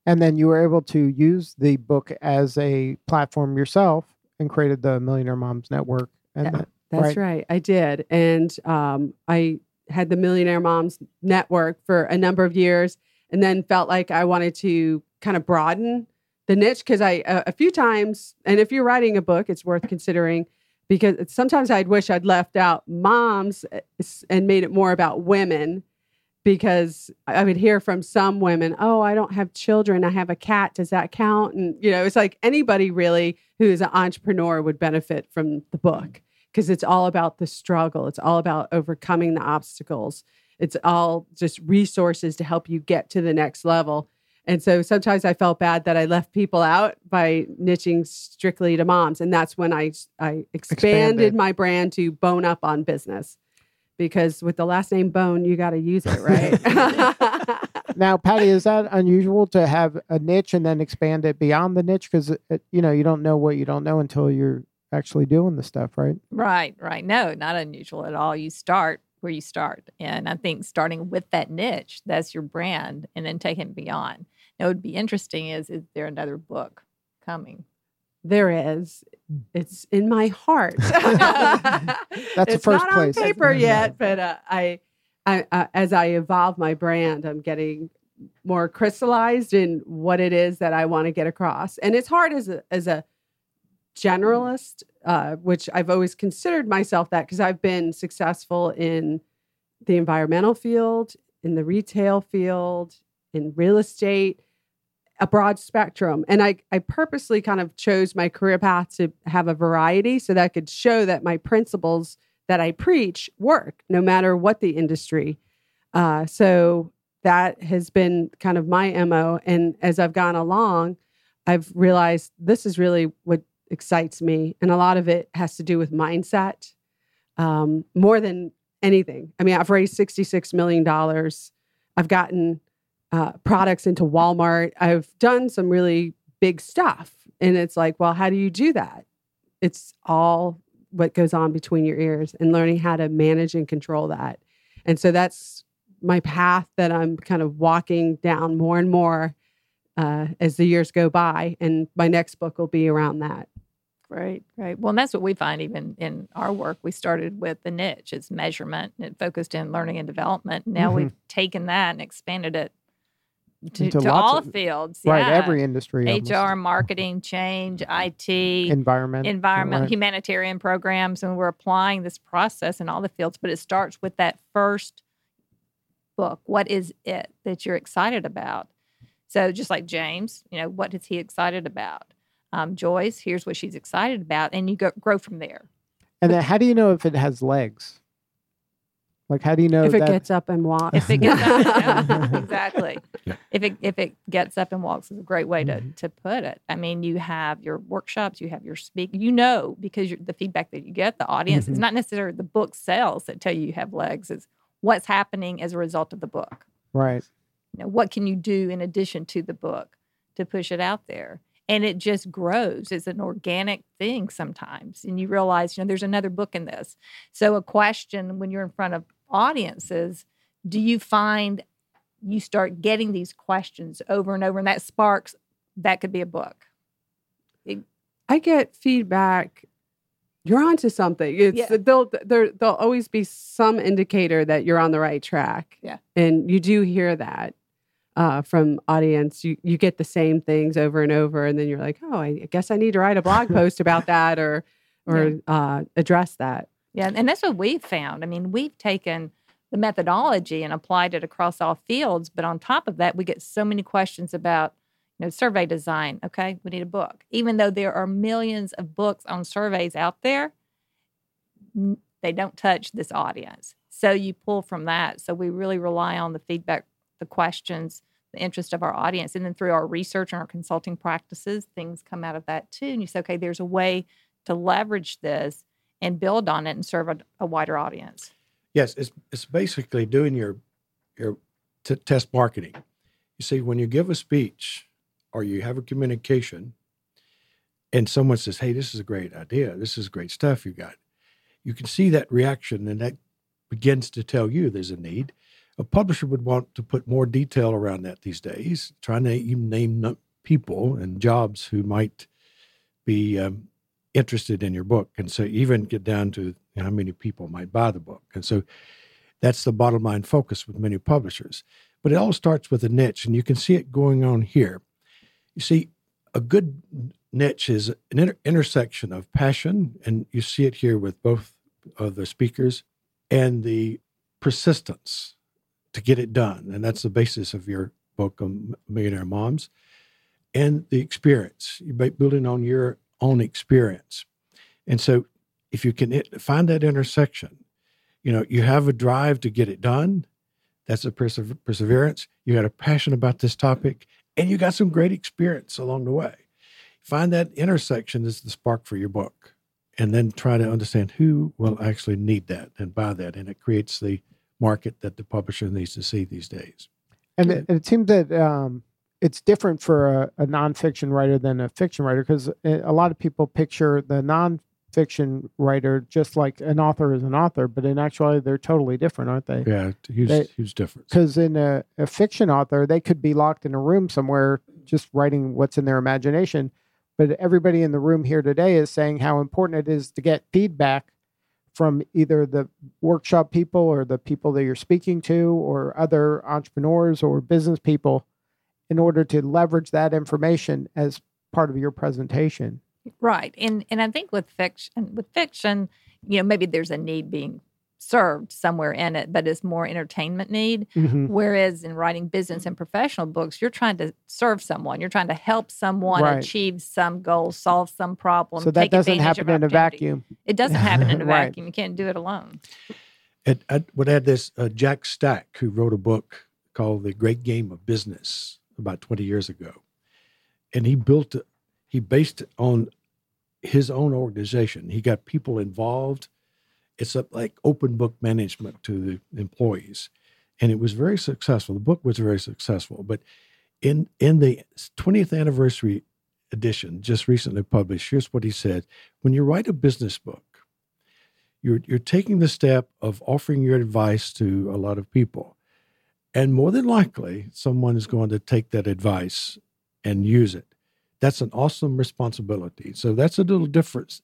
And then you were able to use the book as a platform yourself and created the Millionaire Moms Network. And Yeah. that, That's right. I did. And um, I had the Millionaire Moms Network for a number of years and then felt like I wanted to kind of broaden the niche because I, a, a few times, and if you're writing a book, it's worth considering because sometimes I'd wish I'd left out moms uh, and made it more about women because I would hear from some women, oh, I don't have children. I have a cat. Does that count? And, you know, it's like anybody really who is an entrepreneur would benefit from the book because it's all about the struggle. It's all about overcoming the obstacles. It's all just resources to help you get to the next level. And so sometimes I felt bad that I left people out by niching strictly to moms. And that's when I, I expanded, Expanded. my brand to Bone Up on Business because with the last name Bone, you got to use it, right? now, Patti, is that unusual to have a niche and then expand it beyond the niche? Because, uh, you know, you don't know what you don't know until you're actually doing the stuff, right? Right, right. No, not unusual at all. You start where you start. And I think starting with that niche, that's your brand, and then taking it beyond. Now, what would be interesting is is there another book coming? there is. It's in my heart. That's the first not place. on paper yet, but uh, I, I, uh, as I evolve my brand, I'm getting more crystallized in what it is that I want to get across. And it's hard as a as a generalist, uh, which I've always considered myself that because I've been successful in the environmental field, in the retail field, in real estate, a broad spectrum. And I, I purposely kind of chose my career path to have a variety so that I could show that my principles that I preach work no matter what the industry. Uh, so that has been kind of my MO. And as I've gone along, I've realized this is really what excites me. And a lot of it has to do with mindset um, more than anything. I mean, I've raised $66 million. I've gotten uh, products into Walmart. I've done some really big stuff. And it's like, well, how do you do that? It's all what goes on between your ears and learning how to manage and control that. And so that's my path that I'm kind of walking down more and more uh, as the years go by. And my next book will be around that. Great, great. Well, and that's what we find even in our work. We started with the niche, it's measurement, and it focused in learning and development. Now Mhm. we've taken that and expanded it to, to all of- fields. Right. yeah. Every industry. almost. HR, marketing, change, IT, environment. environment, right. humanitarian programs, and we're applying this process in all the fields. But it starts with that first book. What is it that you're excited about? So just like James, you know, what is he excited about? Um, Joyce, here's what she's excited about, and you go grow from there. And then how do you know if it has legs? Like, how do you know if it that? gets up and walks. If it gets up, yeah, exactly. Yeah. If it if it gets up and walks is a great way to Mm-hmm. to put it. I mean, you have your workshops, you have your speak. You know because you're, the feedback that you get, the audience. Mm-hmm. It's not necessarily the book sales that tell you you have legs. It's what's happening as a result of the book. right. You know, what can you do in addition to the book to push it out there? And it just grows. It's an organic thing sometimes. And you realize, you know, there's another book in this. So, a question when you're in front of audiences, do you find you start getting these questions over and over, and that sparks that could be a book? I get feedback. You're onto something. It's Yeah. they'll there there'll always be some indicator that you're on the right track. Yeah. and you do hear that uh, from audience. You you get the same things over and over, and then you're like, oh, I guess I need to write a blog post about that or or uh, address that. Yeah, and that's what we've found. I mean, we've taken the methodology and applied it across all fields, but on top of that, we get so many questions about, you know, survey design. Okay, we need a book. Even though there are millions of books on surveys out there, they don't touch this audience. So you pull from that. So we really rely on the feedback, the questions, the interest of our audience, and then through our research and our consulting practices, things come out of that too. And you say, okay, there's a way to leverage this and build on it and serve a, a wider audience. Yes, it's it's basically doing your your t- test marketing. You see, when you give a speech or you have a communication, and someone says, "Hey, this is a great idea. This is great stuff you got," you can see that reaction, and that begins to tell you there's a need. A publisher would want to put more detail around that these days, trying to even name people and jobs who might be um, interested in your book, and so even get down to how many people might buy the book. And so that's the bottom line focus with many publishers. But it all starts with a niche, and you can see it going on here. You see, a good niche is an inter- intersection of passion, and you see it here with both of the speakers, and the persistence to get it done. And that's the basis of your book, um, Millionaire Moms, and the experience. You're building on your own experience. And so if you can find that intersection, you know, you have a drive to get it done. That's a perse- perseverance. You got a passion about this topic, and you got some great experience along the way. Find that intersection is the spark for your book, and then try to understand who will actually need that and buy that, and it creates the market that the publisher needs to see these days. And it, it seems that um, it's different for a, a nonfiction writer than a fiction writer because eh, a lot of people picture the nonfiction writer just like an author is an author, but in actuality, they're totally different, aren't they? Yeah, huge, They- huge difference. Because in a, a fiction author, they could be locked in a room somewhere just writing what's in their imagination. But everybody in the room here today is saying how important it is to get feedback from either the workshop people or the people that you're speaking to or other entrepreneurs or business people in order to leverage that information as part of your presentation. Right. And and I think with fiction with fiction, you know, maybe there's a need being served somewhere in it, but it's more entertainment need. Mhm. Whereas in writing business and professional books, you're trying to serve someone. You're trying to help someone Right. achieve some goal, solve some problem. So that take doesn't happen in a vacuum. It doesn't happen in a Right. vacuum. You can't do it alone. And I would add this uh, Jack Stack, who wrote a book called The Great Game of Business about 20 years ago. And he built he based it on his own organization. He got people involved. It's a, like open book management to the employees. And it was very successful. The book was very successful. But in, in the 20th anniversary edition, just recently published, here's what he said When you write a business book, you're you're taking the step of offering your advice to a lot of people and more than likely someone is going to take that advice and use it. That's an awesome responsibility. So that's a little difference.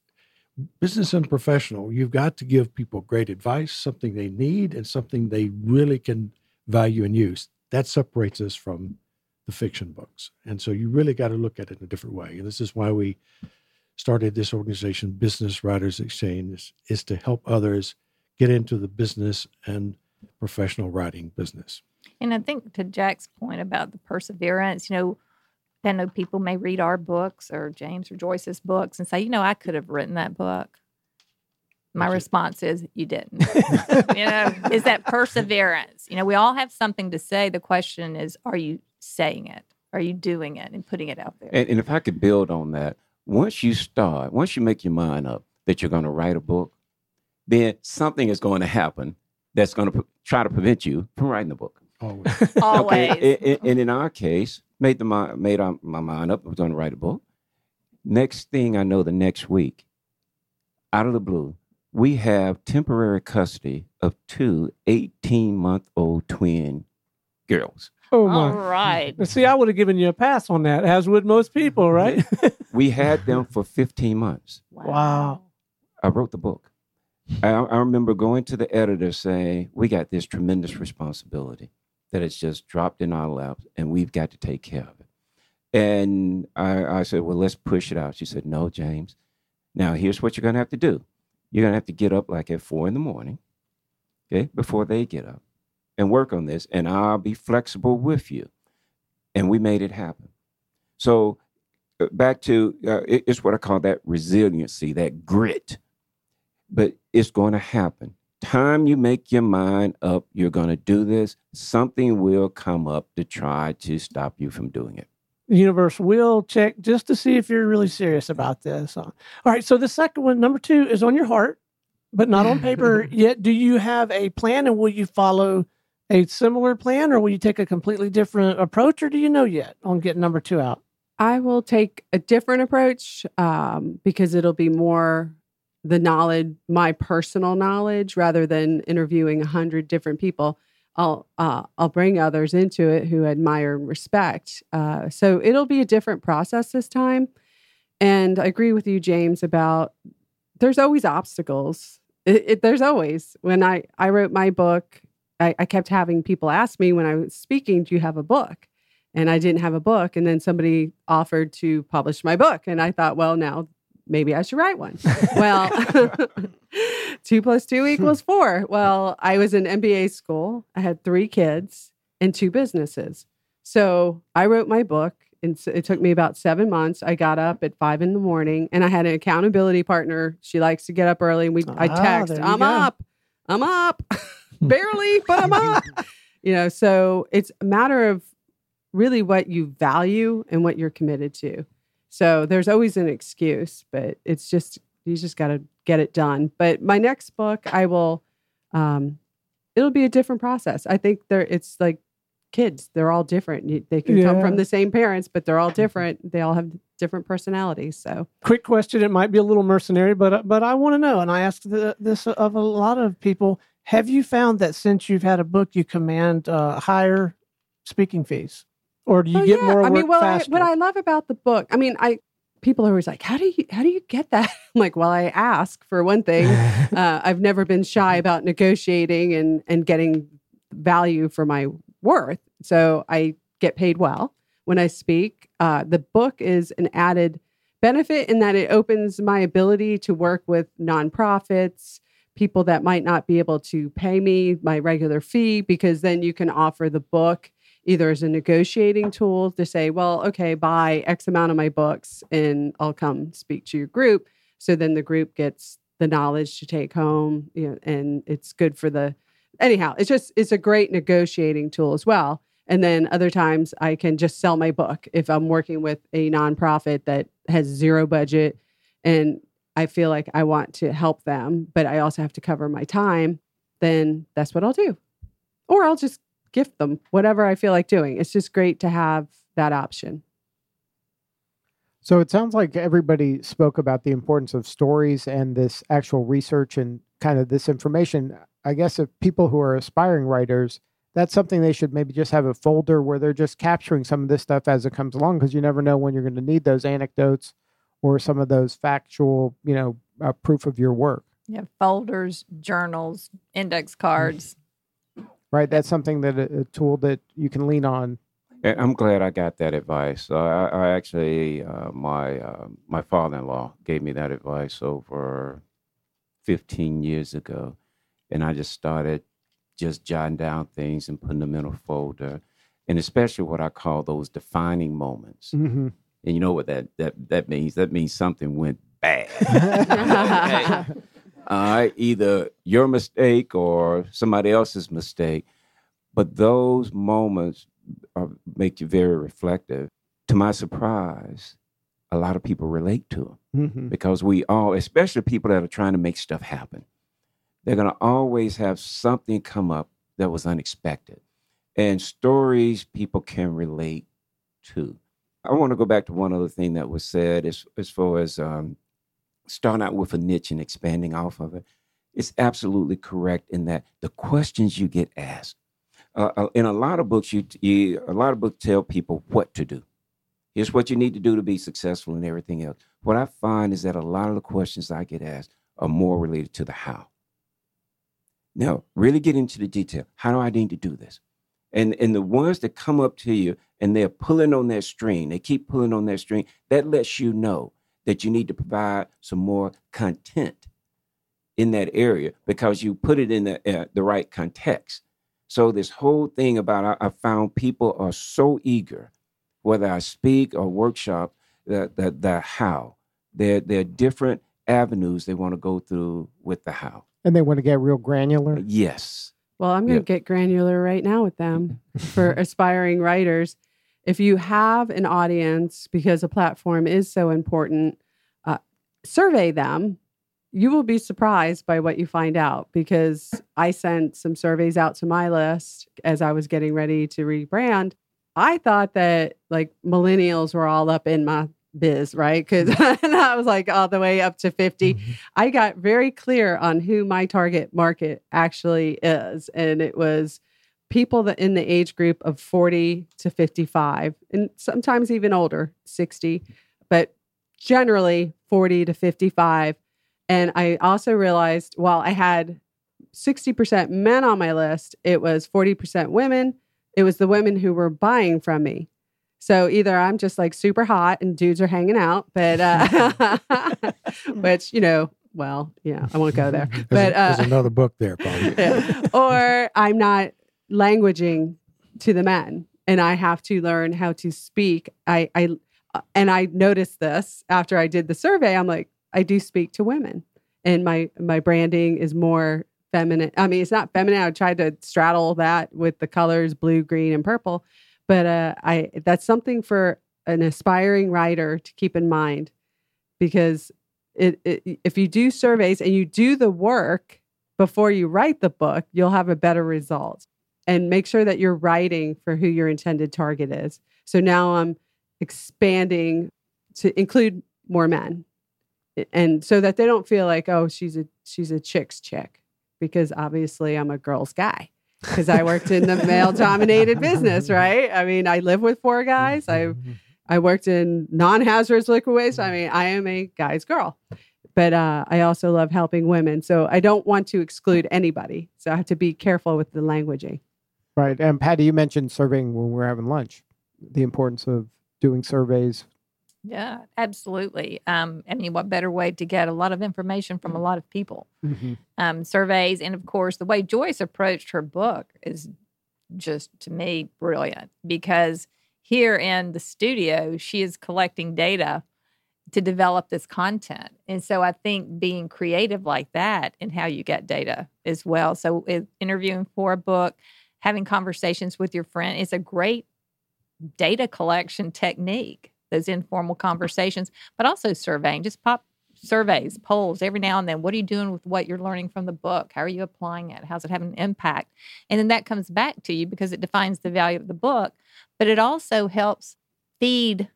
Business and professional you've got to give people great advice something they need and something they really can value and use. That separates us from the fiction books. And so you really got to look at it in a different way. And this is why we started this organization, Business Writers Exchange, is, is to help others get into the business and professional writing business. And I think to Jack's point about the perseverance, you know, I know people may read our books or James or Joyce's books and say, you know, I could have written that book. My response is, you didn't. you know, is that perseverance? You know, we all have something to say. The question is, are you saying it? Are you doing it and putting it out there? And, and if I could build on that, once you start, once you make your mind up that you're going to write a book, then something is going to happen that's going to try to prevent you from writing the book. Always. Always. Okay, a- a- and in our case, made the made my mind up. I was going to write a book. Next thing I know, the next week, out of the blue, we have temporary custody of two 18 month old twin girls. Oh my! right. But See, I would have given you a pass on that, as would most people, right? We had them for 15 months. Wow. I wrote the book. I, I remember going to the editor saying, "We got this tremendous responsibility that it's just dropped in our laps, and we've got to take care of it." And I, I said, "Well, let's push it out." She said, "No, James. Now here's what you're going to have to do. You're going to have to get up like at four in the morning, okay, before they get up, and work on this, and I'll be flexible with you." And we made it happen. So uh, back to uh, it- it's what I call that resiliency, that grit. But it's going to happen. Time you make your mind up, you're going to do this. Something will come up to try to stop you from doing it. the universe will check just to see if you're really serious about this. All right. So the second one, number two, is on your heart, but not on paper yet. Do you have a plan and will you follow a similar plan or will you take a completely different approach or do you know yet on getting number two out? I will take a different approach um, because it'll be more the knowledge, my personal knowledge, rather than interviewing a hundred different people. I'll uh, I'll bring others into it who admire and respect. Uh, so it'll be a different process this time. And I agree with you, James, about there's always obstacles. It, it, there's always when I I wrote my book, I, I kept having people ask me when I was speaking, "Do you have a book?" and I didn't have a book. And then somebody offered to publish my book. And I thought, well, now maybe I should write one. well, two plus two equals four. Well, I was in MBA school. I had three kids and two businesses. So I wrote my book. And s- it took me about seven months. I got up at five in the morning and I had an accountability partner. She likes to get up early and we I Ah, text, I'm go. up. I'm up. Barely, but I'm up. you know, so it's a matter of really what you value and what you're committed to. So there's always an excuse, but it's just you just got to get it done. But my next book, I will um it'll be a different process. I think there it's like kids, they're all different. They can come from the same parents, but they're all different. They all have different personalities. So Quick question. It might be a little mercenary, but but I want to know, and I asked the, this of a lot of people. Have you found that since you've had a book, you command uh, higher speaking fees, or do you Oh, get yeah. more I mean, well, I, what I love about the book, I mean, I people are always like, "How do you how do you get that?" I'm like, "Well, I ask for one thing. uh, I've never been shy about negotiating and and getting value for my worth. So I get paid well when I speak. Uh, the book is an added benefit in that it opens my ability to work with nonprofits, people that might not be able to pay me my regular fee, because then you can offer the book either as a negotiating tool to say, well, okay, buy X amount of my books and I'll come speak to your group. So then the group gets the knowledge to take home, you know, and it's good for the anyhow, it's just it's a great negotiating tool as well. And then other times I can just sell my book if I'm working with a nonprofit that has zero budget and I feel like I want to help them, but I also have to cover my time, then that's what I'll do. Or I'll just gift them whatever I feel like doing. It's just great to have that option. So it sounds like everybody spoke about the importance of stories and this actual research and kind of this information. I guess if people who are aspiring writers, that's something they should maybe just have a folder where they're just capturing some of this stuff as it comes along because you never know when you're going to need those anecdotes or some of those factual, you know, uh, proof of your work. Yeah, folders, journals, index cards. Right? That's something that a, a tool that you can lean on. I'm glad I got that advice. Uh, I, I actually, uh, my uh, my father-in-law gave me that advice over 15 years ago, and I just started just jotting down things and putting them in a folder, and especially what I call those defining moments. Mm-hmm. And you know what that that that means? That means something went bad. Okay? Uh, either your mistake or somebody else's mistake. But those moments are, make you very reflective. To my surprise, a lot of people relate to them Mhm. because we all, especially people that are trying to make stuff happen, they're going to always have something come up that was unexpected. And stories people can relate to. I want to go back to one other thing that was said as, as far as um, starting out with a niche and expanding off of it. It's absolutely correct in that the questions you get asked. Uh, uh, in a lot of books, you, you a lot of books tell people what to do. Here's what you need to do to be successful and everything else. What I find is that a lot of the questions I get asked are more related to the how. Now, really get into the detail. How do I need to do this? And and the ones that come up to you and they're pulling on that string, they keep pulling on that string, that lets you know that you need to provide some more content in that area because you put it in the, uh, the right context. So this whole thing about I, I found people are so eager, whether I speak or workshop, the the, the how. There there are different avenues they want to go through with the how. And they want to get real granular. Yes. Well, I'm going to Yep. get granular right now with them for aspiring writers. If you have an audience, because a platform is so important, uh, survey them. You will be surprised by what you find out because I sent some surveys out to my list as I was getting ready to rebrand. I thought that like millennials were all up in my biz, right? Because I was like all the way up to 50. I got very clear on who my target market actually is. And it was people that in the age group of 40 to 55, and sometimes even older, 60, but generally 40 to 55. And I also realized while I had 60% men on my list, it was 40% women. It was the women who were buying from me. So either I'm just like super hot and dudes are hanging out, but uh, which you know, well, yeah, I won't go there. There's, But a- there's uh, another book there, Paul. yeah. or I'm not languaging to the men, and I have to learn how to speak. I, I, and I noticed this after I did the survey. I'm like, I do speak to women, and my my branding is more feminine. I mean, it's not feminine. I tried to straddle that with the colors blue, green, and purple, but uh, I that's something for an aspiring writer to keep in mind because it, it if you do surveys and you do the work before you write the book, you'll have a better result. And make sure that you're writing for who your intended target is. So now I'm expanding to include more men. And so that they don't feel like, oh, she's a she's a chick's chick, because obviously I'm a girl's guy. Because I worked in the male dominated business, right? I mean, I live with four guys. I I worked in non-hazardous liquid waste. I mean, I am a guy's girl, but uh, I also love helping women. So I don't want to exclude anybody. So I have to be careful with the languaging. Right. And Patti, you mentioned surveying when we were having lunch, the importance of doing surveys. Yeah, absolutely. Um, I mean, what better way to get a lot of information from a lot of people? Um, surveys, and of course, the way Joyce approached her book is just to me brilliant because here in the studio, she is collecting data to develop this content. And so I think being creative like that and how you get data as well. So interviewing for a book, having conversations with your friend is a great data collection technique, those informal conversations, but also surveying, just pop surveys, polls every now and then. What are you doing with what you're learning from the book? How are you applying it? How's it having an impact? And then that comes back to you because it defines the value of the book, but it also helps feed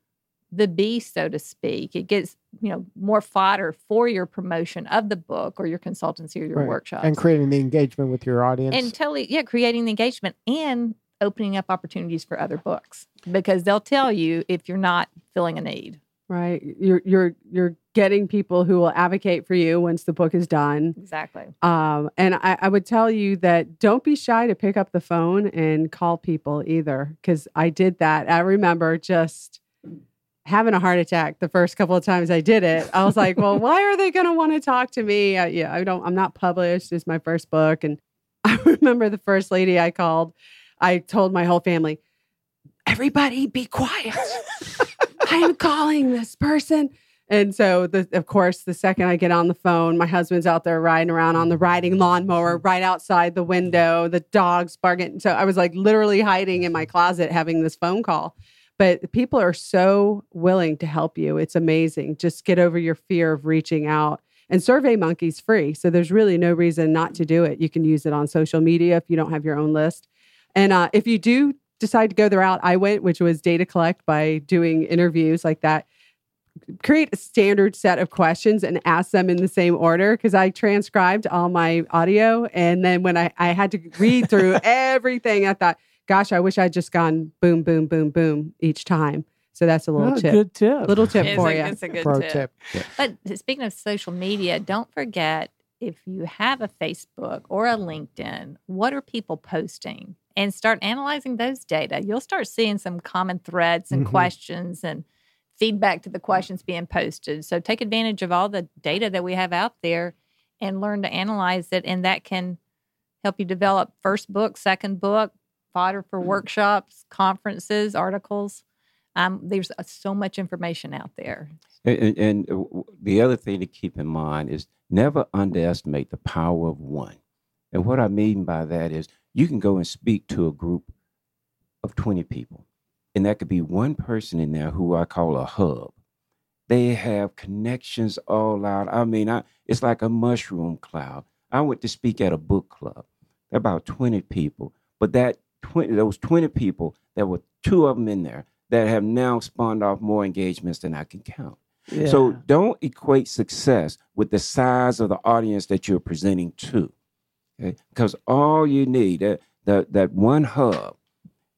the beast, so to speak. It gets, you know, more fodder for your promotion of the book or your consultancy or your Right. workshops. And creating the engagement with your audience. And totally, yeah, creating the engagement and opening up opportunities for other books because they'll tell you if you're not filling a need. Right. You're you're you're getting people who will advocate for you once the book is done. Exactly. Um, and I, I would tell you that don't be shy to pick up the phone and call people either, because I did that. I remember just having a heart attack the first couple of times I did it. I was like, well, why are they going to want to talk to me? Uh, yeah, I don't, I'm not published. It's my first book. And I remember the first lady I called, I told my whole family, everybody be quiet. I am calling this person. And so, the, of course, the second I get on the phone, my husband's out there riding around on the riding lawnmower right outside the window, the dog's barking. So I was like literally hiding in my closet having this phone call. But people are so willing to help you. It's amazing. Just get over your fear of reaching out. And SurveyMonkey's free. So there's really no reason not to do it. You can use it on social media if you don't have your own list. And uh, if you do decide to go the route I went, which was data collect by doing interviews like that, create a standard set of questions and ask them in the same order because I transcribed all my audio. And then when I, I had to read through everything, I thought, gosh, I wish I'd just gone boom, boom, boom, boom each time. So that's a little Oh, tip. Good tip. Little tip It's for a, you. it's a good Pro tip. tip. But speaking of social media, don't forget if you have a Facebook or a LinkedIn, what are people posting? And start analyzing those data. You'll start seeing some common threads and Mhm. questions and feedback to the questions being posted. So take advantage of all the data that we have out there and learn to analyze it. And that can help you develop first book, second book, fodder for workshops, conferences, articles. Um, there's uh, so much information out there. And, and, and uh, the other thing to keep in mind is never underestimate the power of one. And what I mean by that is you can go and speak to a group of 20 people, and that could be one person in there who I call a hub. They have connections all out. I mean, I, it's like a mushroom cloud. I went to speak at a book club, There are about 20 people, but that 20, those 20 people, there were two of them in there that have now spawned off more engagements than I can count. So don't equate success with the size of the audience that you're presenting to. Okay? Because all you need, that, that, that one hub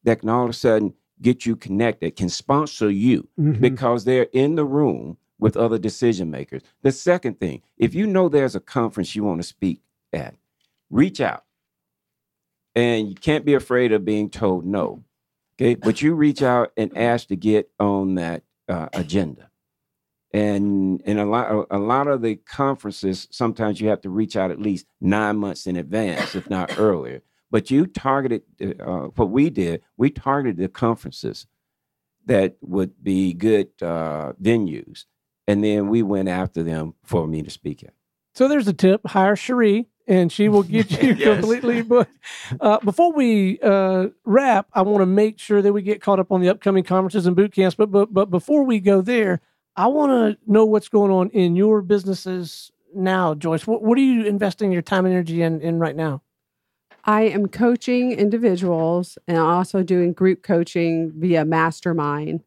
that can all of a sudden get you connected, can sponsor you Mhm. because they're in the room with other decision makers. The second thing, if you know there's a conference you want to speak at, reach out. And you can't be afraid of being told no. Okay. But you reach out and ask to get on that uh, agenda. And and a lot a lot of the conferences, sometimes you have to reach out at least nine months in advance, if not earlier. But you targeted uh, what we did. We targeted the conferences that would be good uh, venues, and then we went after them for me to speak at. So there's a tip: hire Cherie, and she will get you Yes. completely booked. Uh, before we uh, wrap, I want to make sure that we get caught up on the upcoming conferences and boot camps. But but but before we go there, I want to know what's going on in your businesses now, Joyce. What what are you investing your time and energy in in right now? I am coaching individuals and also doing group coaching via mastermind.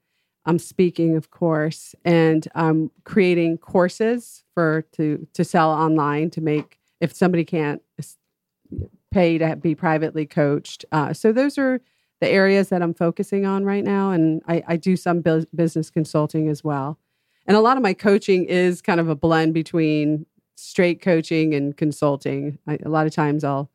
I'm speaking, of course, and I'm creating courses for to to sell online to make if somebody can't pay to be privately coached. Uh, so those are the areas that I'm focusing on right now, and I, I do some bus- business consulting as well. And a lot of my coaching is kind of a blend between straight coaching and consulting. I, a lot of times I'll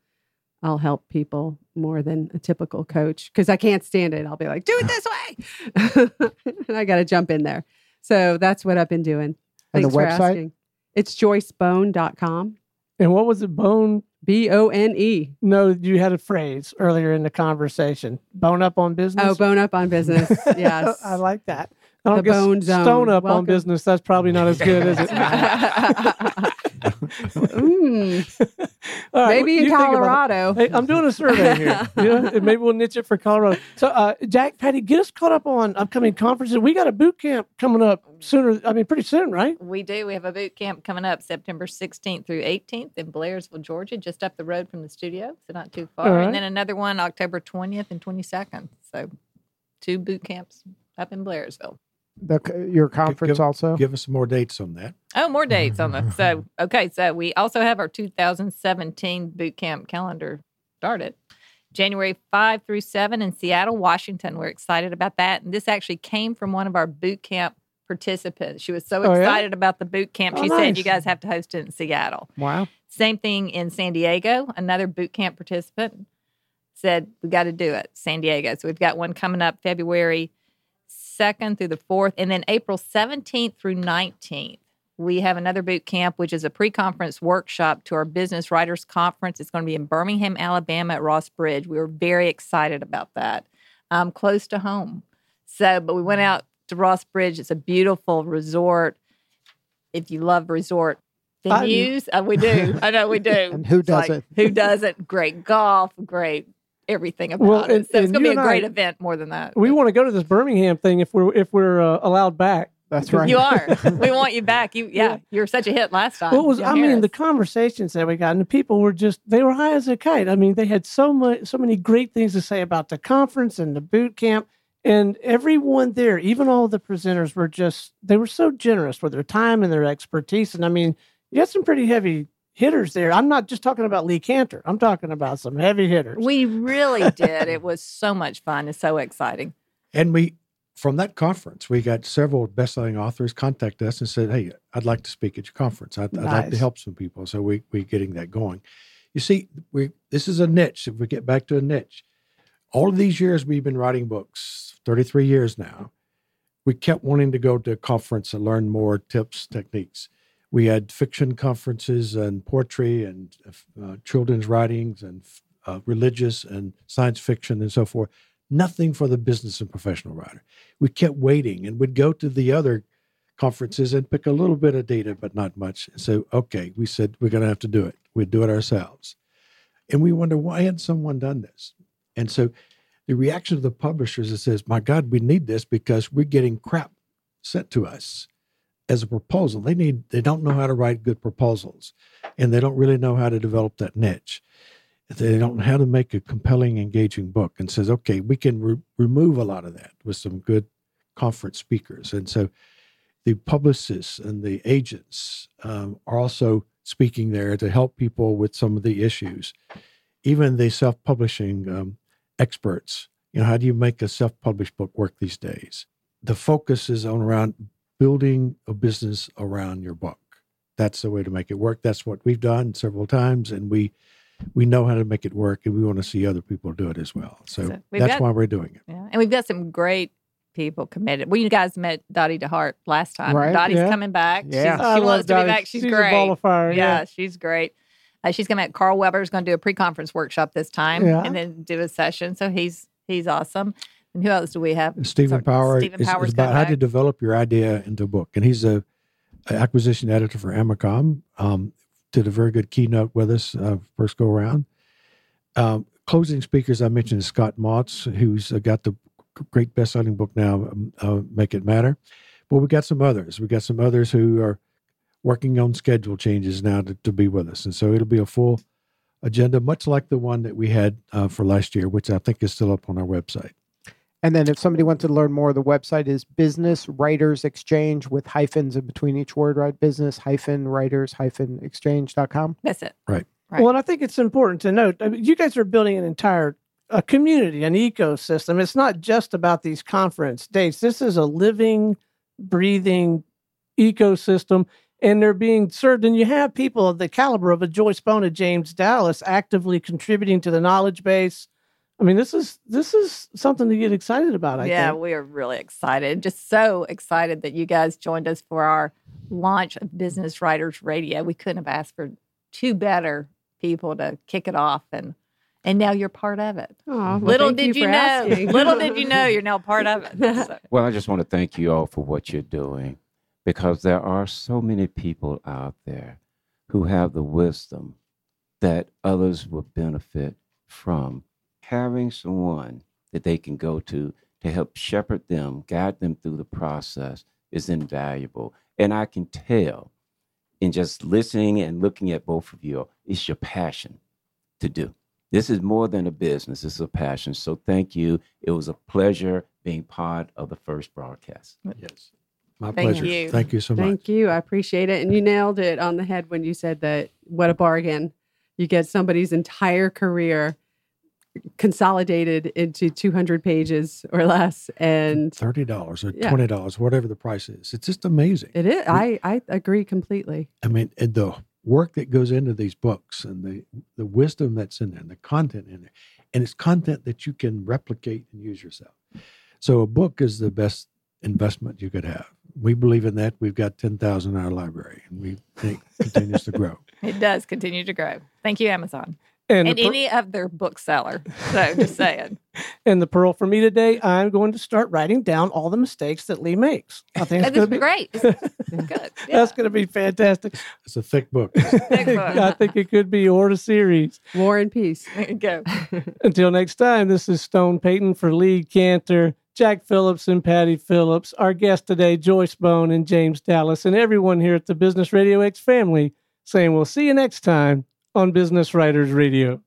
I'll help people more than a typical coach because I can't stand it. I'll be like, do it this way. and I got to jump in there. So that's what I've been doing. And the Thanks for website? asking. It's joycebone.com. And what was it? Bone? B O N E. No, you had a phrase earlier in the conversation. Bone up on business. Oh, bone up on business. Yes. I like that. I don't The guess bone zone. Stone up on business. That's probably not as good, is it? Mm, All right, maybe in think about it. Colorado. Hey, I'm doing a survey here. You know, and maybe we'll niche it for Colorado. So, uh, Jack, Patti, get us caught up on upcoming conferences. We got a boot camp coming up sooner. I mean, pretty soon, right? We do. We have a boot camp coming up September 16th through 18th in Blairsville, Georgia, just up the road from the studio, so not too far. All right. And then another one October 20th and 22nd. So two boot camps up in Blairsville. The, your conference give- also. Give us some more dates on that. Oh, more dates on the so okay. So we also have our 2017 boot camp calendar started. January 5 through 7 in Seattle, Washington. We're excited about that. And this actually came from one of our boot camp participants. She was so Oh, yeah? excited about the boot camp. Oh, She said. You guys have to host it in Seattle. wow. Same thing in San Diego. Another boot camp participant said, We got to do it, San Diego. So we've got one coming up February 2nd through the 4th. And then April 17th through 19th, we have another boot camp, which is a pre conference workshop to our Business Writers Conference. It's going to be in Birmingham, Alabama at Ross Bridge. We were very excited about that, um, close to home. So, but we went out to Ross Bridge. It's a beautiful resort if you love resort venues, uh, we do. I know we do. And who doesn't? who doesn't? Great golf, great everything about Well, it. and- so it's going to be a and I- great event more than that. We want to go to this Birmingham thing if we're if we're uh, allowed back. That's right. You are. we want you back. You, yeah, Yeah. you were such a hit last time. What was Young I mean? The conversations that we got, and the people were just they were high as a kite. I mean, they had so much, so many great things to say about the conference and the boot camp, and everyone there, even all the presenters, were just they were so generous with their time and their expertise. And I mean, you had some pretty heavy hitters there. I'm not just talking about Lee Kantor. I'm talking about some heavy hitters. we really did. It was so much fun and so exciting. And we, from that conference, we got several best-selling authors contact us and said, "Hey, I'd like to speak at your conference. I'd, I'd like to help some people." So we we getting that going. You see, we this is a niche. If we get back to a niche, all of these years we've been writing books, thirty-three years now. We kept wanting to go to a conference and learn more tips, techniques. We had fiction conferences and poetry and uh, children's writings and uh, religious and science fiction and so forth. Nothing for the business and professional writer. We kept waiting and would go to the other conferences and pick a little bit of data, but not much. So, okay, we said we're going to have to do it. We'd do it ourselves. And we wonder why hadn't someone done this? And so the reaction of the publishers is says, My God, we need this because we're getting crap sent to us as a proposal. They need they don't know how to write good proposals and they don't really know how to develop that niche. They don't know how to make a compelling, engaging book and says, okay, we can re- remove a lot of that with some good conference speakers. And so the publicists and the agents um, are also speaking there to help people with some of the issues. Even the self publishing um, experts, you know, how do you make a self published book work these days? The focus is on around building a business around your book. That's the way to make it work. That's what we've done several times, and we we know how to make it work, and we want to see other people do it as well. So, So that's got- why we're doing it. Yeah. And we've got some great people committed. Well, you guys met Dottie DeHart last time. Right, Dottie's yeah. coming back. Yeah. She's, I she love wants to be Dottie. back. She's, a great. ball of fire. yeah, Yeah. she's great. Uh, she's coming. Carl Weber's going to do a pre-conference workshop this time, Yeah. and then do a session. So he's he's awesome. And who else do we have? Stephen Sorry, Power Stephen is, Power's is about how to develop your idea into a book, and he's a, a acquisition editor for Amacom. Um, did a very good keynote with us uh, first go around. Um, closing speakers I mentioned is Scott Mautz, who's uh, got the great best-selling book now, um, uh, Make It Matter. But we got some others. We got some others who are working on schedule changes now to, to be with us, and so it'll be a full agenda, much like the one that we had uh, for last year, which I think is still up on our website. And then if somebody wants to learn more, the website is Business Writers Exchange with hyphens in between each word, right? Business hyphen writers hyphen exchange.com. That's it. Right. Right. Well, and I think it's important to note I mean, you guys are building an entire a community, an ecosystem. It's not just about these conference dates. This is a living, breathing ecosystem, and they're being served. And you have people of the caliber of a Joyce Bone, a James Dallas, actively contributing to the knowledge base. I mean, this is this is something to get excited about. I yeah, think. we are really excited. Just so excited that you guys joined us for our launch of Business Writers Radio. We couldn't have asked for two better people to kick it off, and and now you're part of it. Aw, well, little thank did you, for know, asking. little did you know, you're now part of it. So, Well, I just want to thank you all for what you're doing because there are so many people out there who have the wisdom that others will benefit from. Having someone that they can go to to help shepherd them, guide them through the process is invaluable. And I can tell in just listening and looking at both of you, it's your passion to do. This is more than a business, it's a passion. So thank you. It was a pleasure being part of the first broadcast. Yes. My Thank pleasure. you. Thank you so much. Thank you. I appreciate it. And you nailed it on the head when you said that what a bargain. You get somebody's entire career consolidated into 200 pages or less. And Thirty dollars or Yeah. twenty dollars, whatever the price is. It's just amazing. it is, I, I agree completely. I mean, and the work that goes into these books and the the wisdom that's in there, and the content in there, and it's content that you can replicate and use yourself. So a book is the best investment you could have. We believe in that. We've got ten thousand in our library, and we think continues to grow. it does continue to grow. Thank you, Amazon. And, And the per- any other bookseller. So just saying. And the pearl for me today, I'm going to start writing down all the mistakes that Lee makes. I think it's That going is to be great. Good. Yeah. That's going to be fantastic. It's a thick book. Big book. I think it could be or a series. War and peace. There you go. Until next time, this is Stone Payton for Lee Kantor, Jack Phillips, and Patti Phillips. Our guest today, Joyce Bone and James Dallas, and everyone here at the Business Radio X family saying we'll see you next time on Business Writers Radio.